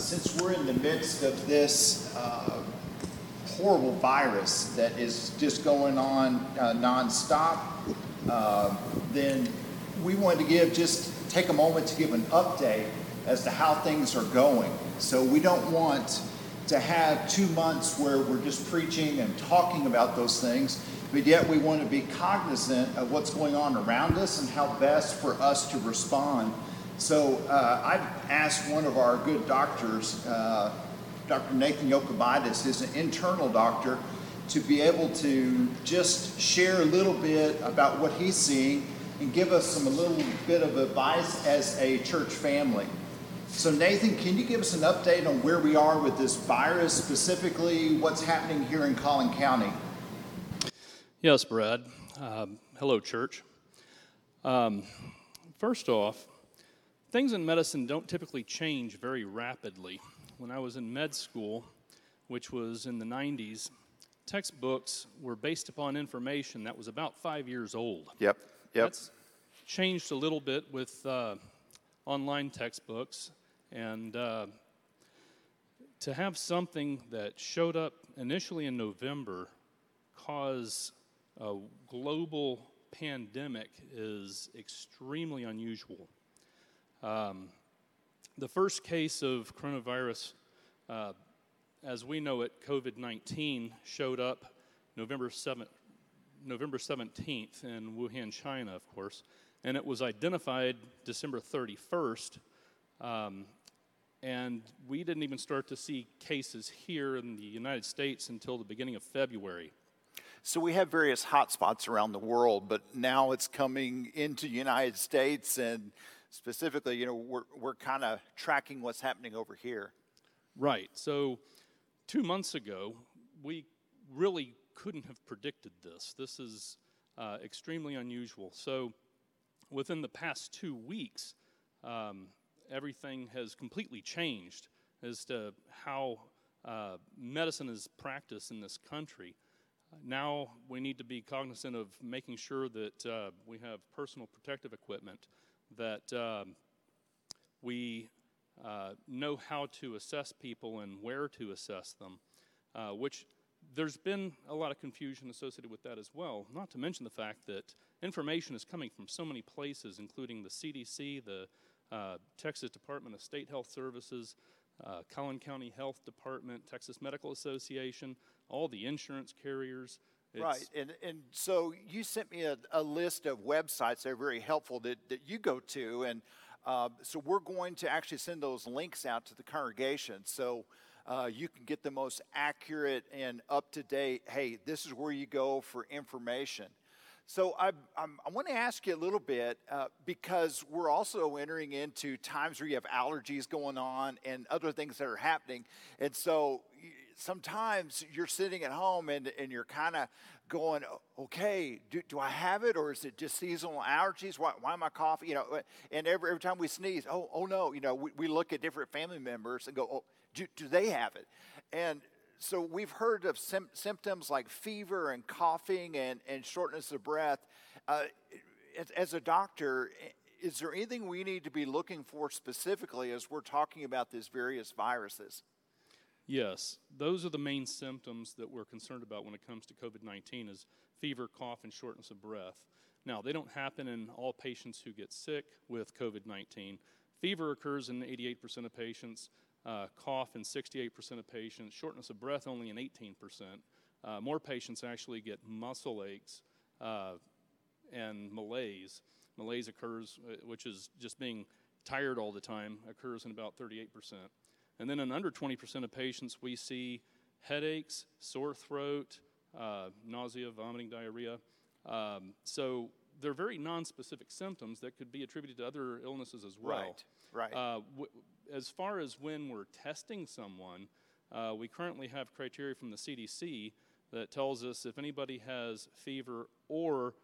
since we're in the midst of this uh, horrible virus that is just going on uh, nonstop, uh, then we wanted to give just take a moment to give an update as to how things are going. So we don't want to have two months where we're just preaching and talking about those things, but yet we want to be cognizant of what's going on around us and how best for us to respond. So uh, I've asked one of our good doctors, uh, Dr. Nathan Yokobitis, is an internal doctor, to be able to just share a little bit about what he's seeing and give us some a little bit of advice as a church family. So Nathan, can you give us an update on where we are with this virus, specifically what's happening here in Collin County? Yes, Brad. Um, hello, church. Um, first off, things in medicine don't typically change very rapidly. When I was in med school, which was in the 90s, textbooks were based upon information that was about five years old. Yep, yep. That's changed a little bit with uh, online textbooks, and uh, to have something that showed up initially in November cause a global pandemic is extremely unusual. Um, the first case of coronavirus, uh, as we know it, COVID 19, showed up November 7th, November 17th in Wuhan, China, of course, and it was identified December 31st. Um, and we didn't even start to see cases here in the United States until the beginning of February. So we have various hotspots around the world, but now it's coming into the United States, and specifically, you know, we're, we're kind of tracking what's happening over here. Right. So two months ago, we really couldn't have predicted this. This is uh, extremely unusual. So within the past two weeks, um, everything has completely changed as to how uh, medicine is practiced in this country. now we need to be cognizant of making sure that uh, we have personal protective equipment, that um, we uh, know how to assess people and where to assess them, uh, which there's been a lot of confusion associated with that as well, not to mention the fact that information is coming from so many places, including the CDC, the uh, Texas Department of State Health Services, uh, Collin County Health Department, Texas Medical Association, all the insurance carriers. It's right, and, and so you sent me a, a list of websites that are very helpful that, that you go to, and uh, so we're going to actually send those links out to the congregation. So uh, you can get the most accurate and up to date. Hey, this is where you go for information. So I, I'm, i want to ask you a little bit uh, because we're also entering into times where you have allergies going on and other things that are happening. And so sometimes you're sitting at home and, and you're kind of going, okay, do, do I have it or is it just seasonal allergies? Why, why am I coughing? You know, and every, every time we sneeze, oh, oh no, you know, we, we look at different family members and go, oh, do, do they have it? And so we've heard of sim- symptoms like fever and coughing and, and shortness of breath. Uh, as, as, a doctor, is there anything we need to be looking for specifically as we're talking about these various viruses? Yes, those are the main symptoms that we're concerned about when it comes to COVID-19 is fever, cough, and shortness of breath. Now, they don't happen in all patients who get sick with COVID-19. Fever occurs in 88% of patients uh, cough in 68% of patients, shortness of breath only in 18%. Uh, more patients actually get muscle aches uh, and malaise. Malaise occurs, uh, which is just being tired all the time, occurs in about 38%. And then in under 20% of patients, we see headaches, sore throat, uh, nausea, vomiting, diarrhea. Um, so they're very non-specific symptoms that could be attributed to other illnesses as well. Right. Right. Uh, w- as far as when we're testing someone, uh, we currently have criteria from the CDC that tells us if anybody has fever or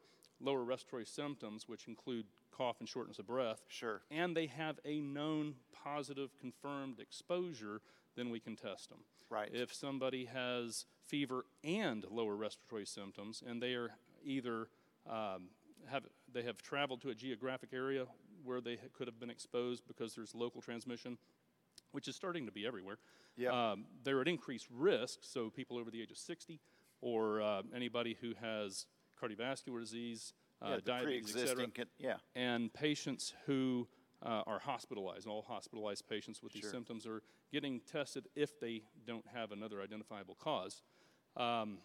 lower respiratory symptoms, which include cough and shortness of breath, sure, and they have a known positive confirmed exposure, then we can test them. Right. If somebody has fever and lower respiratory symptoms, and they are either um, have they have traveled to a geographic area where they could have been exposed because there's local transmission, which is starting to be everywhere, Yep. um, they're at increased risk. So people over the age of 60 or uh, anybody who has cardiovascular disease, Yeah, the diabetes, et cetera, pre-existing Yeah, and patients who uh, are hospitalized. All hospitalized patients with these Sure. symptoms are getting tested if they don't have another identifiable cause. Um,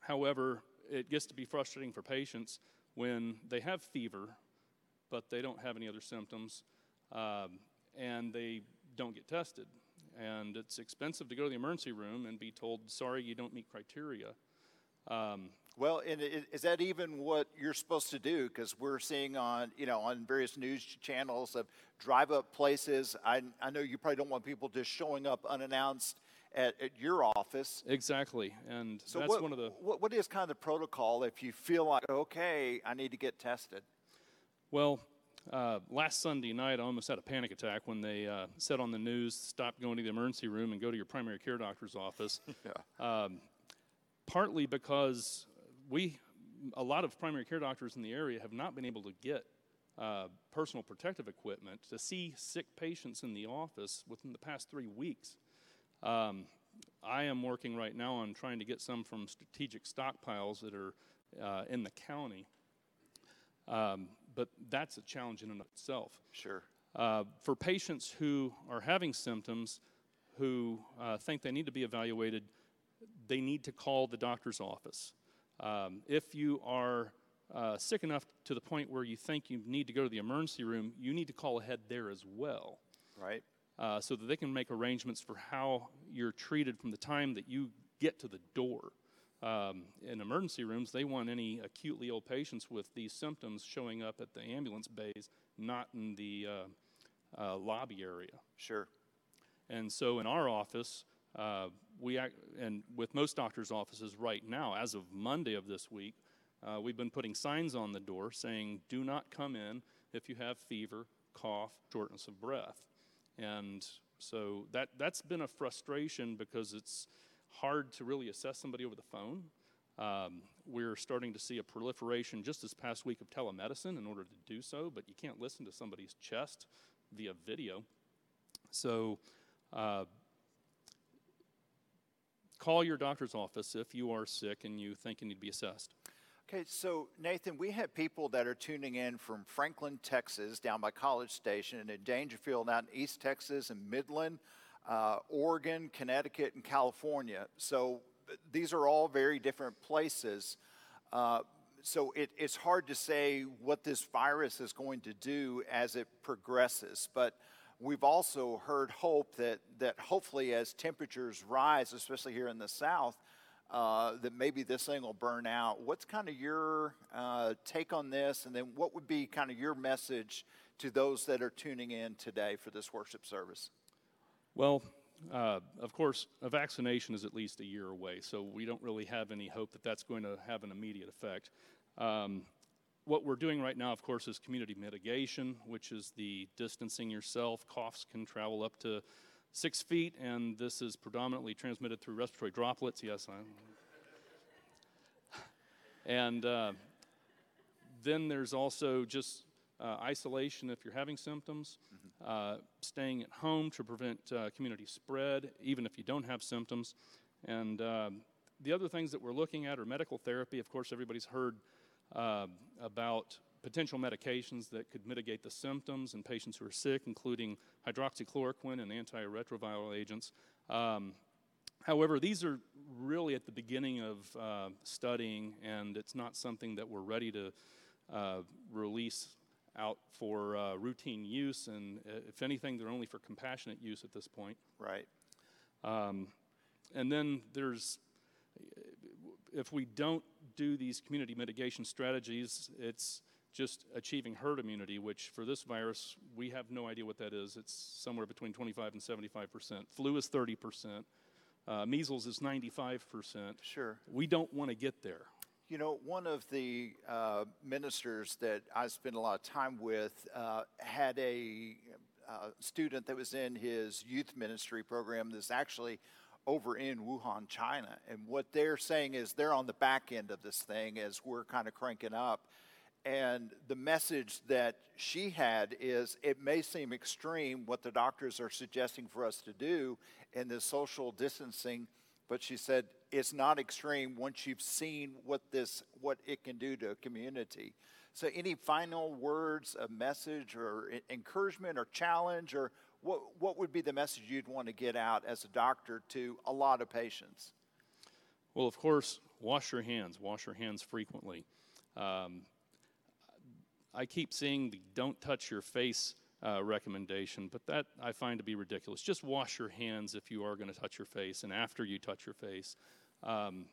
however, it gets to be frustrating for patients when they have fever, but they don't have any other symptoms, um, and they don't get tested. And it's expensive to go to the emergency room and be told, sorry, you don't meet criteria. Um, well, and is that even what you're supposed to do? Because we're seeing on, you know, on various news channels of drive-up places. I, I know you probably don't want people just showing up unannounced at, at your office. exactly, and So that's what, one of the what, what is kind of the protocol if you feel like, okay, I need to get tested? Well, uh, last Sunday night, I almost had a panic attack when they uh, said on the news, stop going to the emergency room and go to your primary care doctor's office. Um, partly because we, a lot of primary care doctors in the area have not been able to get uh, personal protective equipment to see sick patients in the office within the past three weeks. Um, I am working right now on trying to get some from strategic stockpiles that are uh, in the county. Um, but that's a challenge in and of itself. Sure. Uh, for patients who are having symptoms, who uh, think they need to be evaluated, they need to call the doctor's office. Um, if you are uh, sick enough to the point where you think you need to go to the emergency room, you need to call ahead there as well Right. uh, so that they can make arrangements for how you're treated from the time that you get to the door. Um, in emergency rooms, they want any acutely ill patients with these symptoms showing up at the ambulance bays, not in the uh, uh, lobby area. Sure. And so in our office, uh, we act, and with most doctors' offices right now, as of Monday of this week, uh, we've been putting signs on the door saying, "Do not come in if you have fever, cough, shortness of breath." And so that that's been a frustration because it's hard to really assess somebody over the phone. Um, we're starting to see a proliferation just this past week of telemedicine in order to do so, but you can't listen to somebody's chest via video. So, uh, call your doctor's office if you are sick and you think you need to be assessed. Okay, so Nathan, we have people that are tuning in from Franklin, Texas, down by College Station, and in Daingerfield, out in East Texas, and Midland, uh, Oregon, Connecticut, and California. So these are all very different places. Uh, so it, it's hard to say what this virus is going to do as it progresses. But we've also heard hope that, that hopefully as temperatures rise, especially here in the south, uh, that maybe this thing will burn out. What's kind of your uh, take on this? And then what would be kind of your message to those that are tuning in today for this worship service? Well, uh, of course, a vaccination is at least a year away, so we don't really have any hope that that's going to have an immediate effect. Um, what we're doing right now, of course, is community mitigation, which is the distancing yourself. Coughs can travel up to six feet, and this is predominantly transmitted through respiratory droplets. Yes, I. And uh, then there's also just uh, isolation if you're having symptoms, uh, staying at home to prevent uh, community spread, even if you don't have symptoms. And um, the other things that we're looking at are medical therapy. Of course, everybody's heard uh, about potential medications that could mitigate the symptoms in patients who are sick, including hydroxychloroquine and antiretroviral agents. Um, However, these are really at the beginning of uh, studying, and it's not something that we're ready to uh, release out for uh, routine use. And uh, if anything, they're only for compassionate use at this point. Right. Um, and then there's, if we don't do these community mitigation strategies, it's just achieving herd immunity, which for this virus, we have no idea what that is. It's somewhere between 25 and 75 percent. Flu is 30 percent. Uh, measles is 95 percent. Sure. We don't want to get there. You know, one of the uh, ministers that I spent a lot of time with uh, had a uh, student that was in his youth ministry program that's actually over in Wuhan, China. And what they're saying is they're on the back end of this thing as we're kind of cranking up. and the message that she had is it may seem extreme what the doctors are suggesting for us to do in this social distancing, but she said it's not extreme once you've seen what this what it can do to a community. So any final words, a message or encouragement or challenge or what what would be the message you'd want to get out as a doctor to a lot of patients? Well, of course, wash your hands. Wash your hands frequently. Um, I keep seeing the don't touch your face uh, recommendation, but that I find to be ridiculous. Just wash your hands if you are going to touch your face and after you touch your face. Um,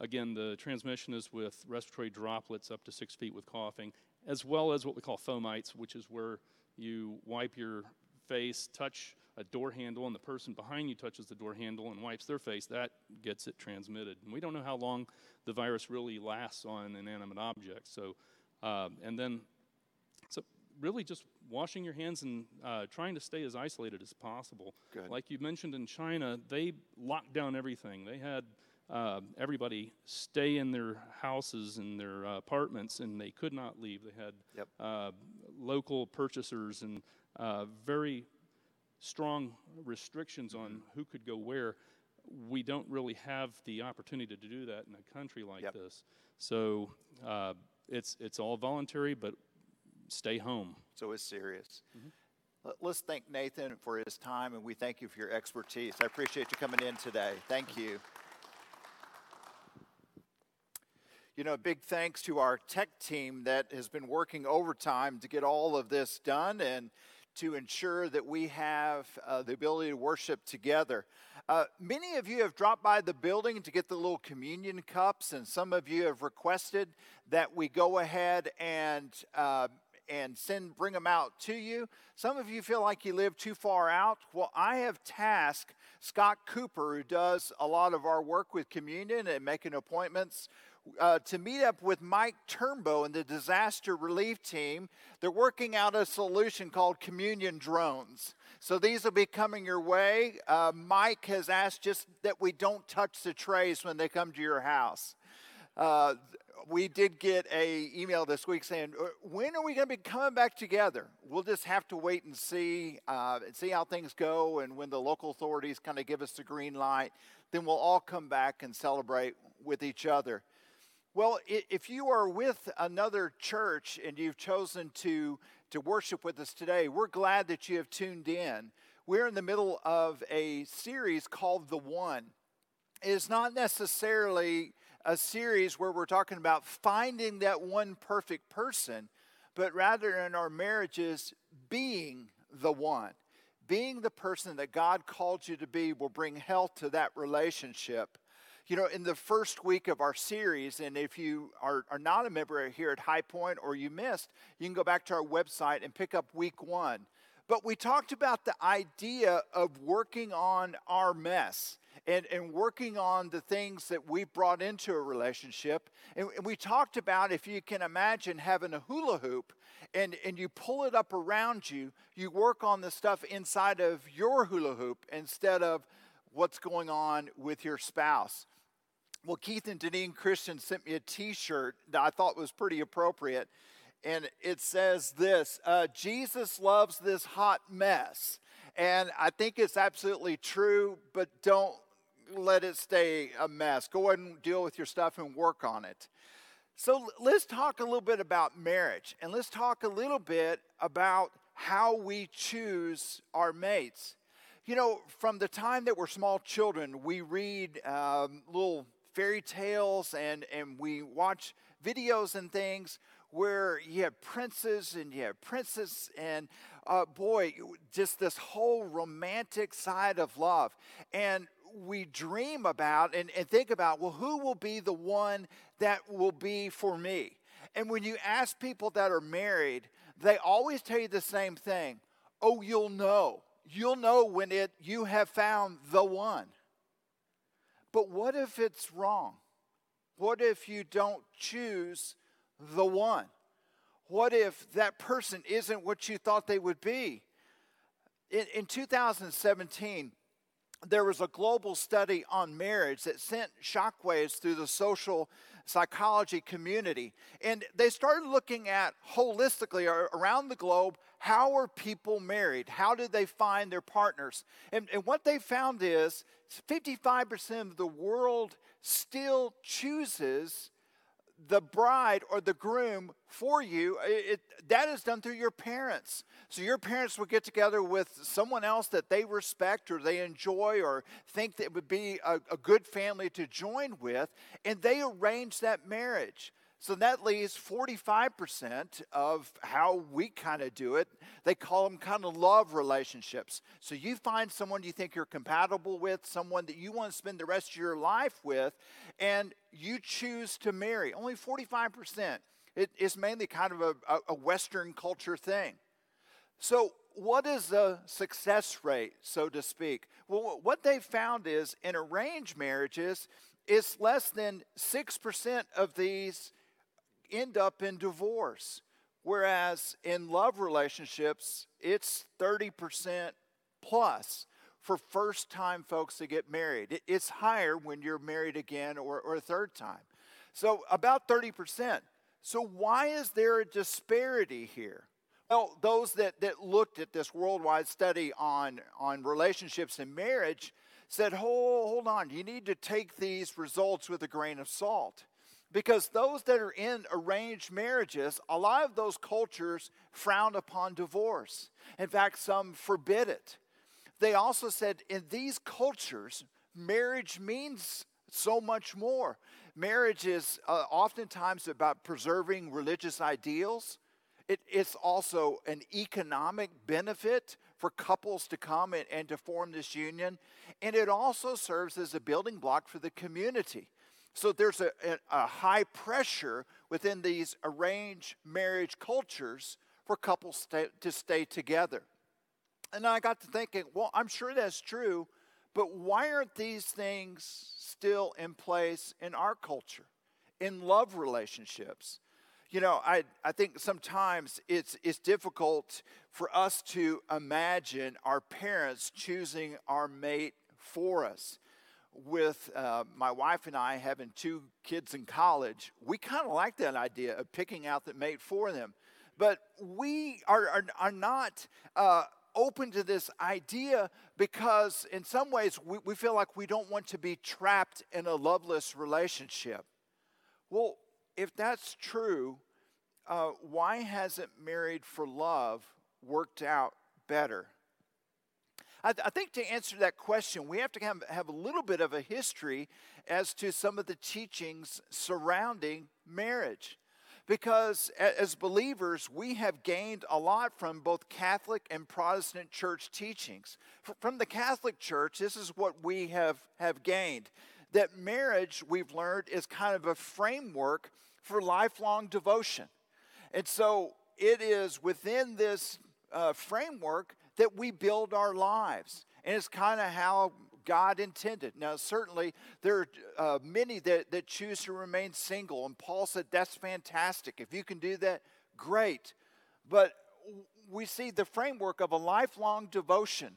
again, the transmission is with respiratory droplets up to six feet with coughing, as well as what we call fomites, which is where you wipe your face, touch a door handle, and the person behind you touches the door handle and wipes their face. That gets it transmitted. And we don't know how long the virus really lasts on inanimate objects. So, um, and then so really just washing your hands and uh, trying to stay as isolated as possible. Good. Like you mentioned in China, they locked down everything. They had uh, everybody stay in their houses and their uh, apartments, and they could not leave. They had yep. Uh, local purchasers and uh, very strong restrictions on who could go where. We don't really have the opportunity to do that in a country like yep. this. So uh, it's it's all voluntary, but stay home. So it's serious. Mm-hmm. Let's thank Nathan for his time, and we thank you for your expertise. I appreciate you coming in today. Thank you. You know, big thanks to our tech team that has been working overtime to get all of this done and to ensure that we have uh, the ability to worship together. Uh, many of you have dropped by the building to get the little communion cups, and some of you have requested that we go ahead and uh, and send bring them out to you. Some of you feel like you live too far out. Well, I have tasked Scott Cooper, who does a lot of our work with communion and making appointments, uh, to meet up with Mike Turnbow and the disaster relief team. They're working out a solution called communion drones. So these will be coming your way. Uh, Mike has asked just that we don't touch the trays when they come to your house. Uh, we did get a email this week saying, uh, "When are we going to be coming back together?" We'll just have to wait and see, uh, and see how things go, and when the local authorities kind of give us the green light, then we'll all come back and celebrate with each other. Well, if you are with another church and you've chosen to to worship with us today, we're glad that you have tuned in. We're in the middle of a series called The One. It is not necessarily a series where we're talking about finding that one perfect person, but rather in our marriages, being the one. Being the person that God called you to be will bring health to that relationship. You know, in the first week of our series, and if you are, are not a member here at High Pointe or you missed, you can go back to our website and pick up week one. But we talked about the idea of working on our mess and, and working on the things that we brought into a relationship. And, and we talked about if you can imagine having a hula hoop and, and you pull it up around you, you work on the stuff inside of your hula hoop instead of what's going on with your spouse. Well, Keith and Deneen Christian sent me a t shirt that I thought was pretty appropriate. And it says this uh, Jesus loves this hot mess. And I think it's absolutely true, but don't let it stay a mess. Go ahead and deal with your stuff and work on it. So let's talk a little bit about marriage and let's talk a little bit about how we choose our mates. You know, from the time that we're small children, we read um, little fairy tales and, and we watch videos and things where you have princes and you have princesses and uh, boy, just this whole romantic side of love. And we dream about and, and think about, well, who will be the one that will be for me? And when you ask people that are married, they always tell you the same thing. Oh, you'll know. You'll know when it you have found the one. But what if it's wrong? What if you don't choose the one? What if that person isn't what you thought they would be? In, in 2017, there was a global study on marriage that sent shockwaves through the social psychology community. And they started looking at holistically around the globe how are people married? How did they find their partners? And, and what they found is 55% of the world still chooses the bride or the groom for you, it, that is done through your parents. So your parents will get together with someone else that they respect or they enjoy or think that would be a, a good family to join with, and they arrange that marriage. So that leaves 45% of how we kind of do it. They call them kind of love relationships. So you find someone you think you're compatible with, someone that you want to spend the rest of your life with, and you choose to marry. Only 45%. It is mainly kind of a, a Western culture thing. So, what is the success rate, so to speak? Well, what they found is in arranged marriages, it's less than 6% of these end up in divorce. Whereas in love relationships, it's 30% plus for first time folks to get married. It's higher when you're married again or, or a third time. So, about 30%. So, why is there a disparity here? Well, those that, that looked at this worldwide study on, on relationships and marriage said, hold, hold on, you need to take these results with a grain of salt. Because those that are in arranged marriages, a lot of those cultures frown upon divorce. In fact, some forbid it. They also said in these cultures, marriage means so much more. Marriage is uh, oftentimes about preserving religious ideals. It, it's also an economic benefit for couples to come and, and to form this union. And it also serves as a building block for the community. So there's a, a, high pressure within these arranged marriage cultures for couples stay, to stay together. And I got to thinking, well, I'm sure that's true, but why aren't these things still in place in our culture, in love relationships? You know, I, I think sometimes it's, it's difficult for us to imagine our parents choosing our mate for us with uh, my wife and I having two kids in college, we kind of like that idea of picking out the mate for them. But we are, are, are not uh, open to this idea because, in some ways, we, we feel like we don't want to be trapped in a loveless relationship. Well, if that's true, uh, why hasn't married for love worked out better? I, th- I, think to answer that question, we have to have, have a little bit of a history as to some of the teachings surrounding marriage. Because as believers, we have gained a lot from both Catholic and Protestant church teachings. From the Catholic Church, this is what we have, have gained that marriage, we've learned, is kind of a framework for lifelong devotion. And so it is within this uh, framework that we build our lives. And it's kind of how God intended. Now, certainly, there are uh, many that, that choose to remain single. And Paul said, that's fantastic. If you can do that, great. But we see the framework of a lifelong devotion.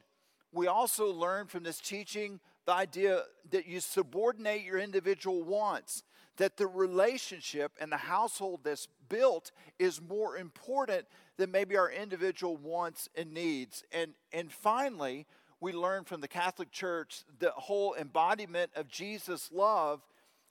We also learn from this teaching the idea that you subordinate your individual wants, that the relationship and the household that's built is more important than maybe our individual wants and needs. And, and finally, we learn from the Catholic Church the whole embodiment of Jesus' love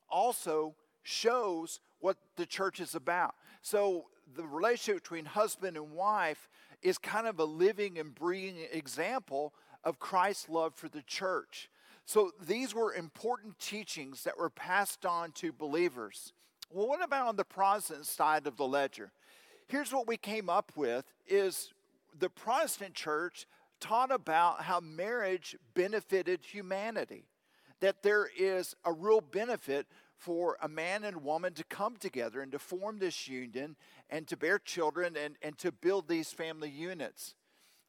also shows what the church is about. So the relationship between husband and wife is kind of a living and breathing example of Christ's love for the church. So these were important teachings that were passed on to believers. Well, what about on the Protestant side of the ledger? Here's what we came up with is the Protestant church taught about how marriage benefited humanity. That there is a real benefit for a man and woman to come together and to form this union and to bear children and, and to build these family units.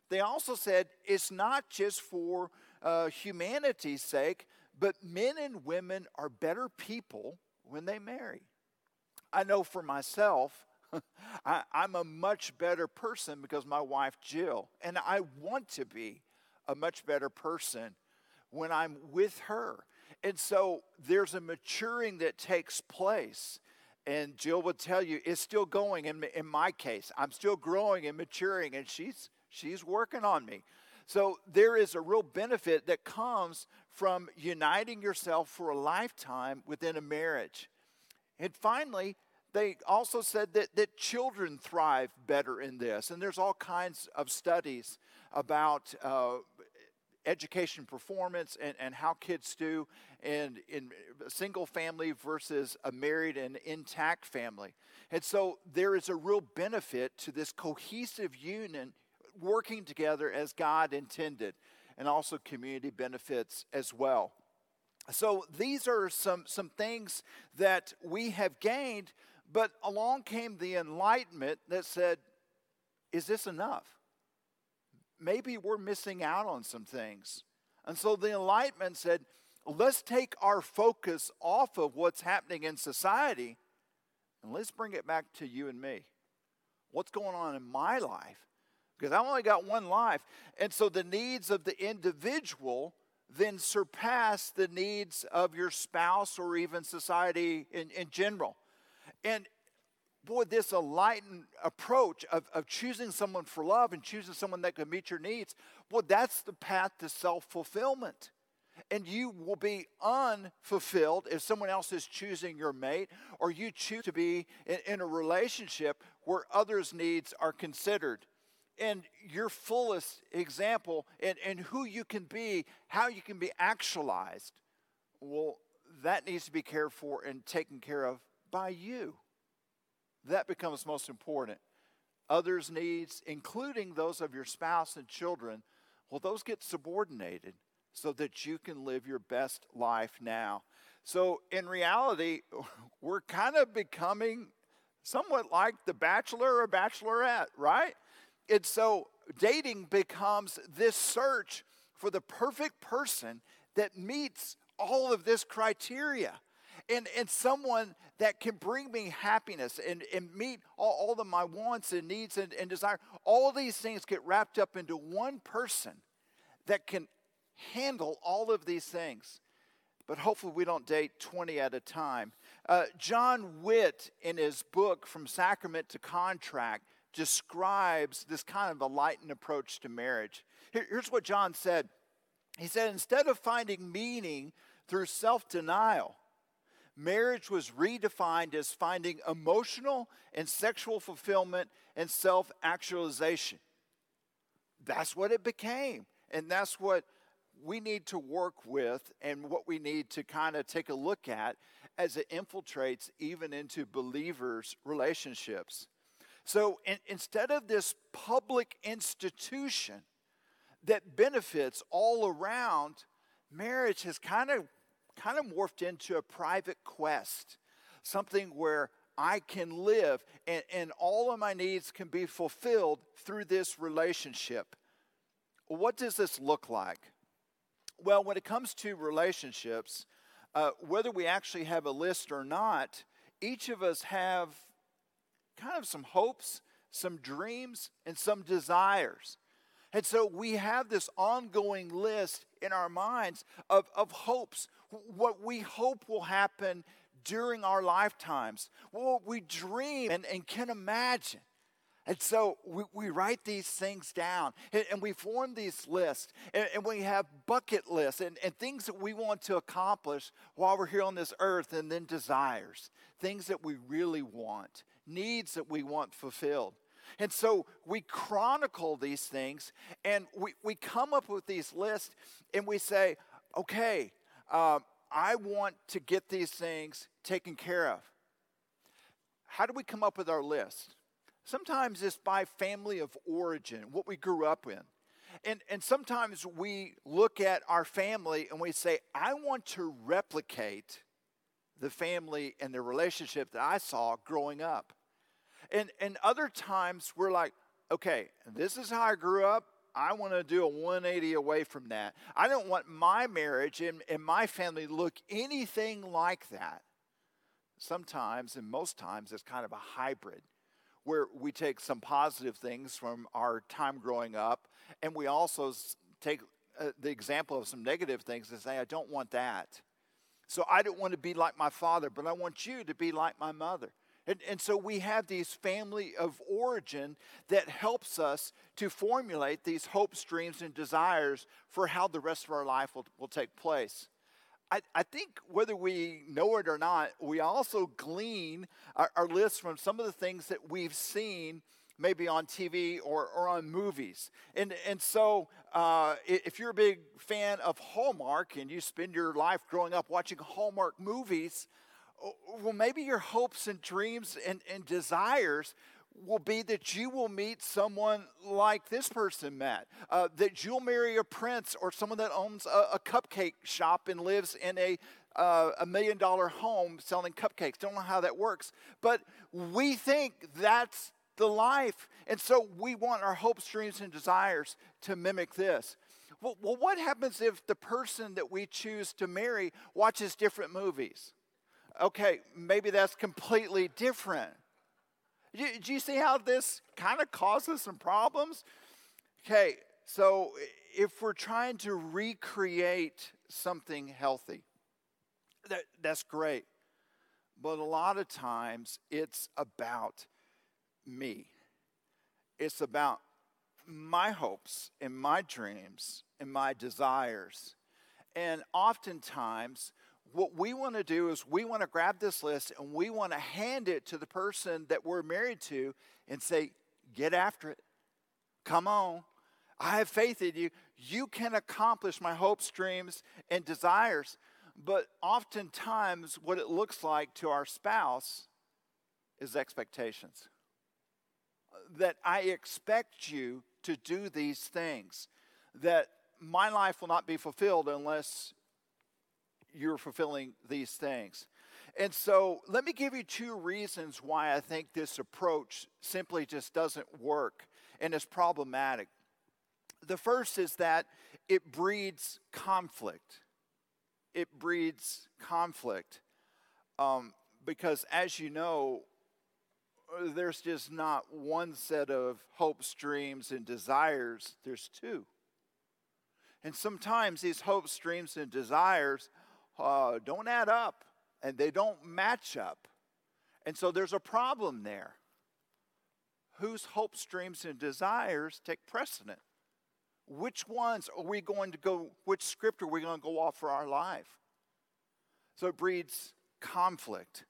They also said it's not just for uh, humanity's sake, but men and women are better people when they marry. I know for myself, I, am a much better person because my wife Jill, and I want to be a much better person when I'm with her. And so there's a maturing that takes place. And Jill would tell you it's still going in, in my case. I'm still growing and maturing, and she's, she's working on me. So there is a real benefit that comes from uniting yourself for a lifetime within a marriage. And finally, they also said that, that children thrive better in this. And there's all kinds of studies about uh, education performance and, and how kids do in, in a single family versus a married and intact family. And so there is a real benefit to this cohesive union working together as God intended, and also community benefits as well. So these are some, some things that we have gained, but along came the enlightenment that said, Is this enough? Maybe we're missing out on some things. And so the enlightenment said, Let's take our focus off of what's happening in society and let's bring it back to you and me. What's going on in my life? Because I only got one life. And so the needs of the individual then surpass the needs of your spouse or even society in, in general. And boy, this enlightened approach of, of choosing someone for love and choosing someone that can meet your needs, well, that's the path to self fulfillment. And you will be unfulfilled if someone else is choosing your mate, or you choose to be in, in a relationship where others' needs are considered and your fullest example and, and who you can be, how you can be actualized, well, that needs to be cared for and taken care of by you. That becomes most important. Others' needs, including those of your spouse and children, well, those get subordinated so that you can live your best life now. So, in reality, we're kind of becoming somewhat like the bachelor or bachelorette, right? And so dating becomes this search for the perfect person that meets all of this criteria. And, and someone that can bring me happiness and, and meet all, all of my wants and needs and, and desire. All these things get wrapped up into one person that can handle all of these things. But hopefully, we don't date 20 at a time. Uh, John Witte, in his book From Sacrament to Contract, describes this kind of enlightened approach to marriage. Here's what John said He said, instead of finding meaning through self denial, marriage was redefined as finding emotional and sexual fulfillment and self actualization. That's what it became. And that's what we need to work with and what we need to kind of take a look at as it infiltrates even into believers' relationships. So in, instead of this public institution that benefits all around, marriage has kind of kind of morphed into a private quest, something where I can live and, and all of my needs can be fulfilled through this relationship. What does this look like? Well, when it comes to relationships, uh, whether we actually have a list or not, each of us have kind of some hopes, some dreams, and some desires. And so we have this ongoing list in our minds of, of hopes, what we hope will happen during our lifetimes, what we dream and, and can imagine. And so we, we write these things down and, and we form these lists and, and, we have bucket lists and, and things that we want to accomplish while we're here on this earth, and then desires, things that we really want needs that we want fulfilled. And so we chronicle these things and we, we come up with these lists and we say, okay, uh, I want to get these things taken care of. How do we come up with our list? Sometimes it's by family of origin, what we grew up in. And, and sometimes we look at our family and we say, I want to replicate the family and the relationship that I saw growing up. And, and other times we're like, okay, this is how I grew up. I want to do a 180 away from that. I don't want my marriage and, and my family look anything like that. Sometimes, and most times, it's kind of a hybrid where we take some positive things from our time growing up and we also take uh, the example of some negative things and say, I don't want that. So I don't want to be like my father, but I want you to be like my mother. And, and so we have these family of origin that helps us to formulate these hopes, dreams, and desires for how the rest of our life will, will take place. I, I think whether we know it or not, we also glean our, our list from some of the things that we've seen maybe on TV or, or on movies. And, and so, uh, if you're a big fan of Hallmark and you spend your life growing up watching Hallmark movies, well, maybe your hopes and dreams and, and desires will be that you will meet someone like this person met, uh, that you'll marry a prince or someone that owns a, a cupcake shop and lives in a uh, a million dollar home selling cupcakes. Don't know how that works, but we think that's the life, and so we want our hopes, dreams, and desires to mimic this. Well, well what happens if the person that we choose to marry watches different movies? Okay, maybe that's completely different. Do, do you see how this kind of causes some problems? Okay, so if we're trying to recreate something healthy, that, that's great. But a lot of times it's about me. It's about my hopes and my dreams and my desires. And oftentimes what we want to do is we want to grab this list and we want to hand it to the person that we're married to and say, Get after it. Come on. I have faith in you. You can accomplish my hopes, dreams, and desires. But oftentimes, what it looks like to our spouse is expectations. That I expect you to do these things. That my life will not be fulfilled unless you're fulfilling these things. And so, let me give you two reasons why I think this approach simply just doesn't work and is problematic. The first is that it breeds conflict. It breeds conflict. Um, because, as you know, there's just not one set of hopes, dreams, and desires, there's two. And sometimes these hopes, dreams, and desires uh, don't add up and they don't match up. And so there's a problem there. Whose hopes, dreams, and desires take precedent? Which ones are we going to go, which script are we going to go off for our life? So it breeds conflict.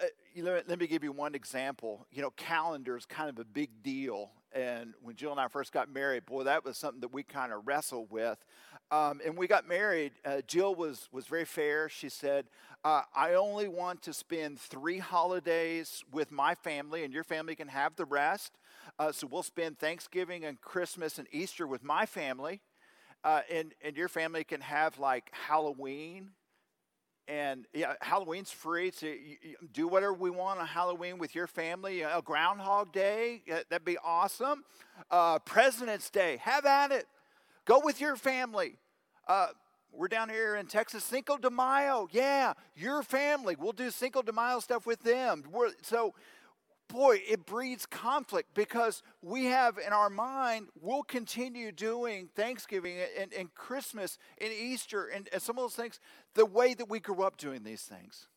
Uh, let me give you one example. You know, calendar is kind of a big deal. And when Jill and I first got married, boy, that was something that we kind of wrestled with. Um, and we got married. Uh, Jill was, was very fair. She said, uh, I only want to spend three holidays with my family, and your family can have the rest. Uh, so we'll spend Thanksgiving and Christmas and Easter with my family. Uh, and, and your family can have like Halloween. And yeah, Halloween's free. So you, you do whatever we want on Halloween with your family. A Groundhog Day, that'd be awesome. Uh, President's Day, have at it. Go with your family. Uh, we're down here in Texas, Cinco de Mayo. Yeah, your family. We'll do Cinco de Mayo stuff with them. We're, so, boy, it breeds conflict because we have in our mind, we'll continue doing Thanksgiving and, and Christmas and Easter and, and some of those things the way that we grew up doing these things.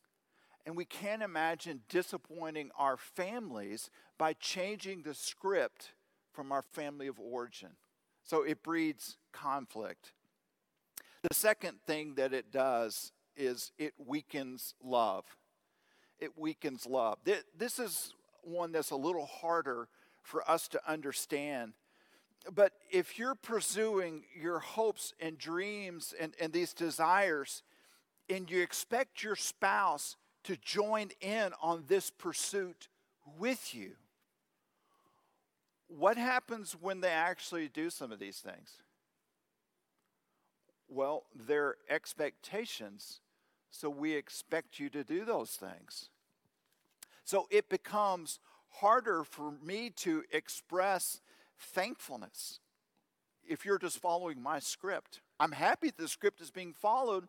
And we can't imagine disappointing our families by changing the script from our family of origin. So it breeds conflict. The second thing that it does is it weakens love. It weakens love. This is one that's a little harder for us to understand. But if you're pursuing your hopes and dreams and, and these desires, and you expect your spouse to join in on this pursuit with you, what happens when they actually do some of these things? Well, their expectations, so we expect you to do those things. So it becomes harder for me to express thankfulness if you're just following my script. I'm happy the script is being followed,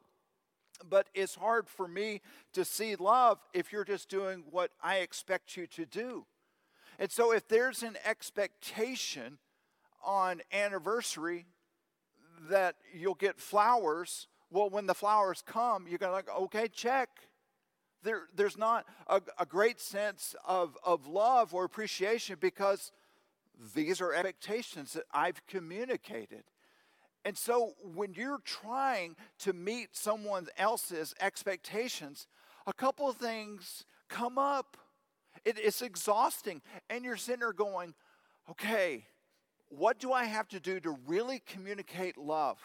but it's hard for me to see love if you're just doing what I expect you to do. And so if there's an expectation on anniversary that you'll get flowers. Well, when the flowers come, you're going to like, okay, check. There, there's not a, a great sense of, of love or appreciation because these are expectations that I've communicated. And so when you're trying to meet someone else's expectations, a couple of things come up. It, it's exhausting. And you're sitting there going, okay, what do I have to do to really communicate love?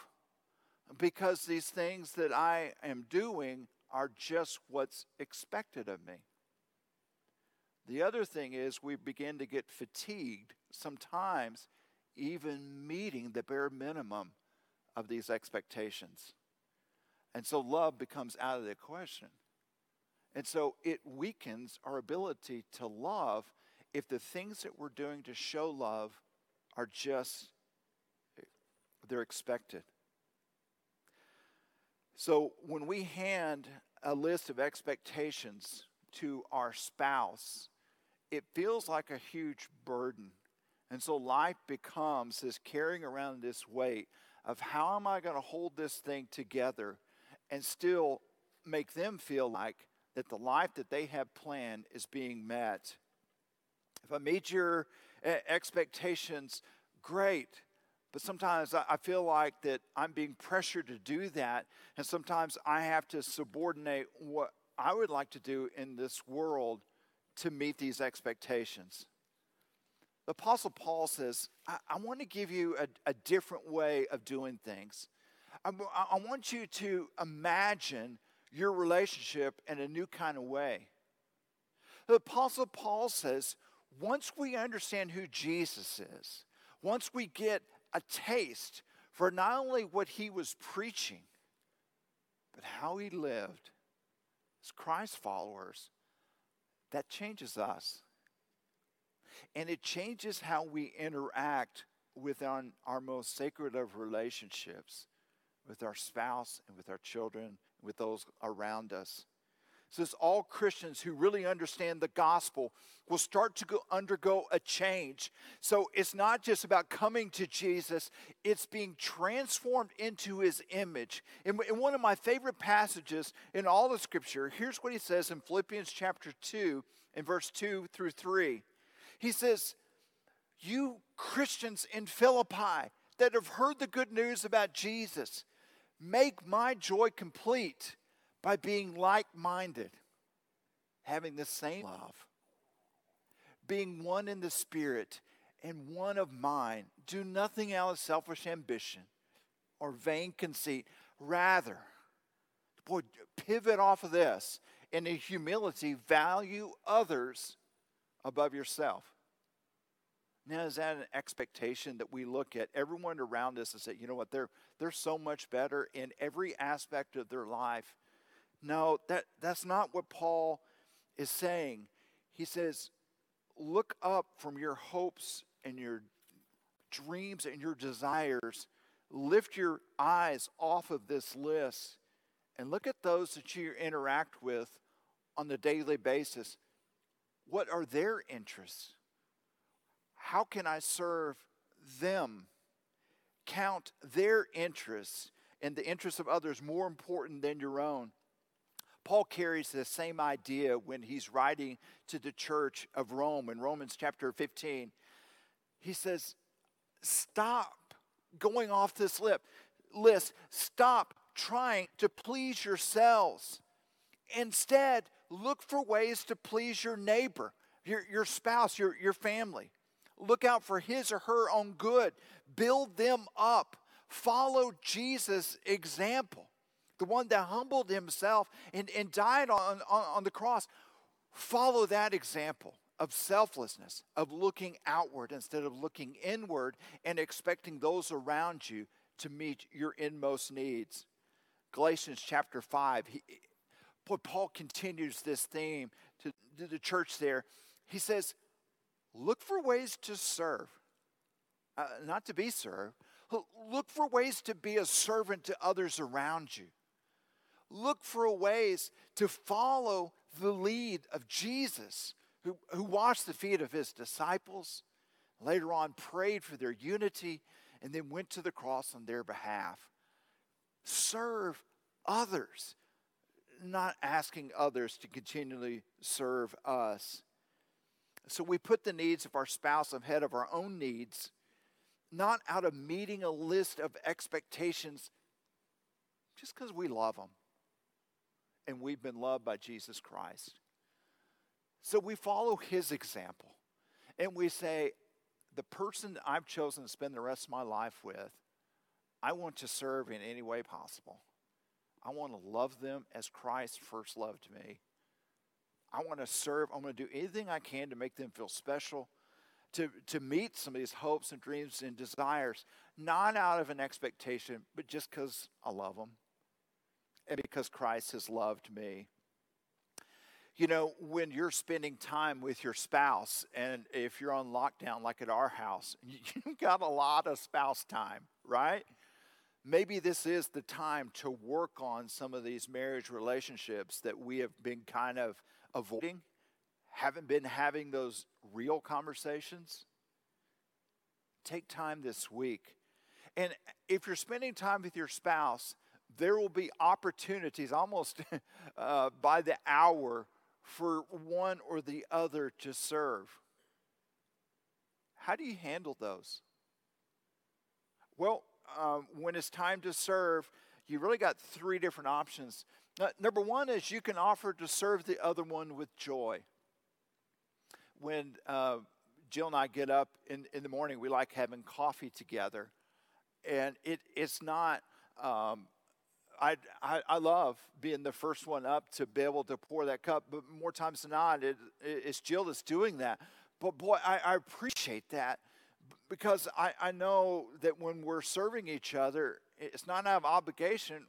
Because these things that I am doing are just what's expected of me. The other thing is, we begin to get fatigued, sometimes even meeting the bare minimum of these expectations. And so love becomes out of the question. And so it weakens our ability to love if the things that we're doing to show love are just, they're expected. So when we hand a list of expectations to our spouse, it feels like a huge burden. And so life becomes this carrying around this weight of how am I going to hold this thing together and still make them feel like that the life that they have planned is being met. If I meet your eh, expectations, great. But sometimes I feel like that I'm being pressured to do that, and sometimes I have to subordinate what I would like to do in this world to meet these expectations. The Apostle Paul says, I, I want to give you a, a, different way of doing things. I, I want you to imagine your relationship in a new kind of way. The Apostle Paul says, once we understand who Jesus is, once we get a taste for not only what he was preaching, but how he lived as Christ followers, that changes us. And it changes how we interact with our, our most sacred of relationships, with our spouse and with our children, with those around us. Says all Christians who really understand the gospel will start to go, undergo a change. So it's not just about coming to Jesus, it's being transformed into his image. In, in one of my favorite passages in all the scripture, here's what he says in Philippians chapter 2, in verse 2 through 3. He says, You Christians in Philippi that have heard the good news about Jesus, make my joy complete by being like minded, having the same love, being one in the Spirit and one of mind. Do nothing out of selfish ambition or vain conceit. Rather, boy, pivot off of this and in humility, value others above yourself. Now, is that an expectation that we look at everyone around us and say, you know what, they're, they're so much better in every aspect of their life? No, that, that's not what Paul is saying. He says, look up from your hopes and your dreams and your desires. Lift your eyes off of this list and look at those that you interact with on the daily basis. What are their interests? How can I serve them? Count their interests and the interests of others more important than your own. Paul carries the same idea when he's writing to the church of Rome in Romans chapter 15. He says, Stop going off this lip, list. Stop trying to please yourselves. Instead, look for ways to please your neighbor, your, your spouse, your, your family. Look out for his or her own good. Build them up. Follow Jesus' example the one that humbled himself and, and died on, on, on the cross. Follow that example of selflessness, of looking outward instead of looking inward and expecting those around you to meet your inmost needs. Galatians chapter 5, he, Paul continues this theme to, to the church there. He says, Look for ways to serve, uh, not to be served. Look for ways to be a servant to others around you look for ways to follow the lead of Jesus, who, who washed the feet of his disciples, later on prayed for their unity, and then went to the cross on their behalf. Serve others, not asking others to continually serve us. So we put the needs of our spouse ahead of our own needs, not out of meeting a list of expectations just because we love them and we've been loved by Jesus Christ. So we follow his example and we say, the person I've chosen to spend the rest of my life with, I want to serve in any way possible. I want to love them as Christ first loved me. I want to serve. I'm going to do anything I can to make them feel special, to, to meet some of these hopes and dreams and desires, not out of an expectation, but just because I love them and because Christ has loved me. You know, when you're spending time with your spouse, and if you're on lockdown like at our house, you've got a lot of spouse time, right? Maybe this is the time to work on some of these marriage relationships that we have been kind of avoiding, haven't been having those real conversations. Take time this week. And if you're spending time with your spouse, there will be opportunities almost uh, by the hour for one or the other to serve. How do you handle those? Well, um, when it's time to serve, you really got three different options. Number one is you can offer to serve the other one with joy. When uh, Jill and I get up in, in the morning, we like having coffee together. And it, it's not, um, I, I, I, love being the first one up to be able to pour that cup, but more times than not, it, it's Jill that's doing that. But boy, I, I appreciate that because I, I know that when we're serving each other, it's not out of obligation.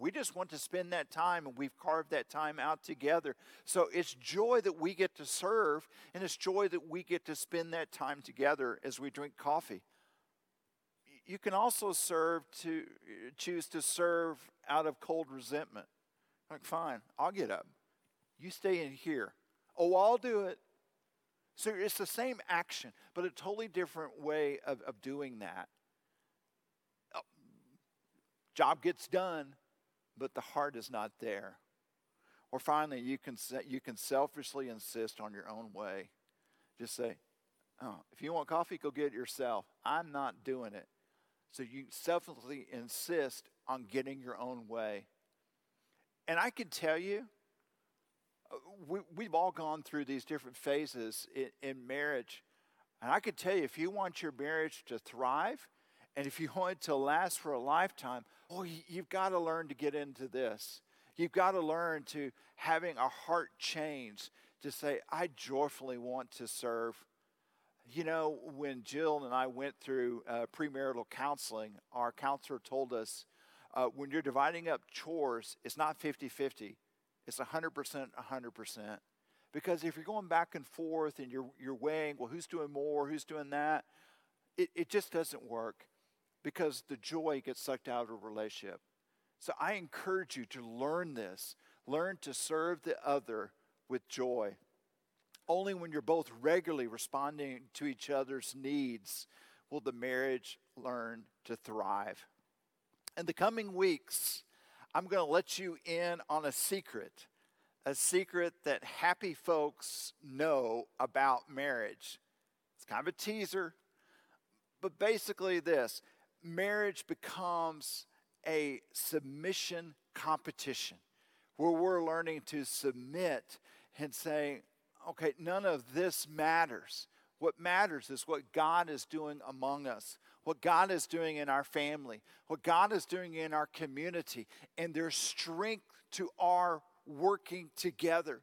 We just want to spend that time, and we've carved that time out together. So it's joy that we get to serve, and it's joy that we get to spend that time together as we drink coffee. You can also serve to choose to serve out of cold resentment. Like, fine, I'll get up. You stay in here. Oh, I'll do it. So it's the same action, but a totally different way of, of doing that. Oh, job gets done, but the heart is not there. Or finally, you can, you can selfishly insist on your own way. Just say, oh, if you want coffee, go get it yourself. I'm not doing it. So you selfishly insist on getting your own way. And I can tell you, we, we've all gone through these different phases in, in marriage. And I can tell you, if you want your marriage to thrive and if you want it to last for a lifetime, oh, you've got to learn to get into this. You've got to learn to having a heart change to say, I joyfully want to serve. You know, when Jill and I went through uh, premarital counseling, our counselor told us uh, when you're dividing up chores, it's not 50 50. It's 100%, 100%. Because if you're going back and forth and you're, you're weighing, well, who's doing more, who's doing that, it, it just doesn't work because the joy gets sucked out of a relationship. So I encourage you to learn this. Learn to serve the other with joy. Only when you're both regularly responding to each other's needs will the marriage learn to thrive. In the coming weeks, I'm going to let you in on a secret, a secret that happy folks know about marriage. It's kind of a teaser, but basically, this marriage becomes a submission competition where we're learning to submit and say, okay, none of this matters. What matters is what God is doing among us, what God is doing in our family, what God is doing in our community, and there's strength to our working together.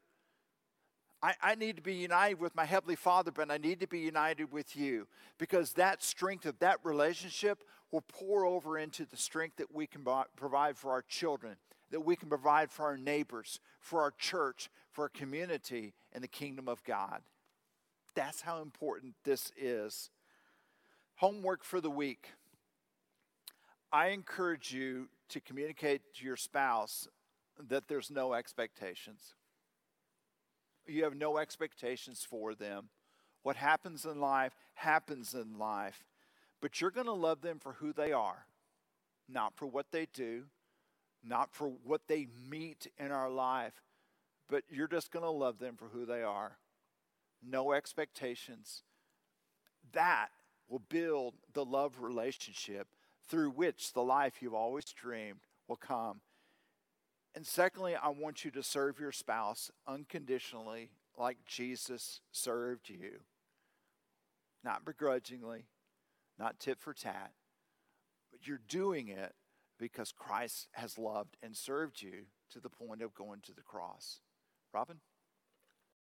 I, I, need to be united with my Heavenly Father, but I need to be united with you because that strength of that relationship will pour over into the strength that we can provide for our children, that we can provide for our neighbors, for our church, for our community, and the kingdom of God. That's how important this is. Homework for the week. I encourage you to communicate to your spouse that there's no expectations. You have no expectations for them. What happens in life happens in life. but you're going to love them for who they are, not for what they do, not for what they meet in our life, but you're just going to love them for who they are. No expectations. That will build the love relationship through which the life you've always dreamed will come. And secondly, I want you to serve your spouse unconditionally like Jesus served you. Not begrudgingly, not tit for tat, but you're doing it because Christ has loved and served you to the point of going to the cross. Robin?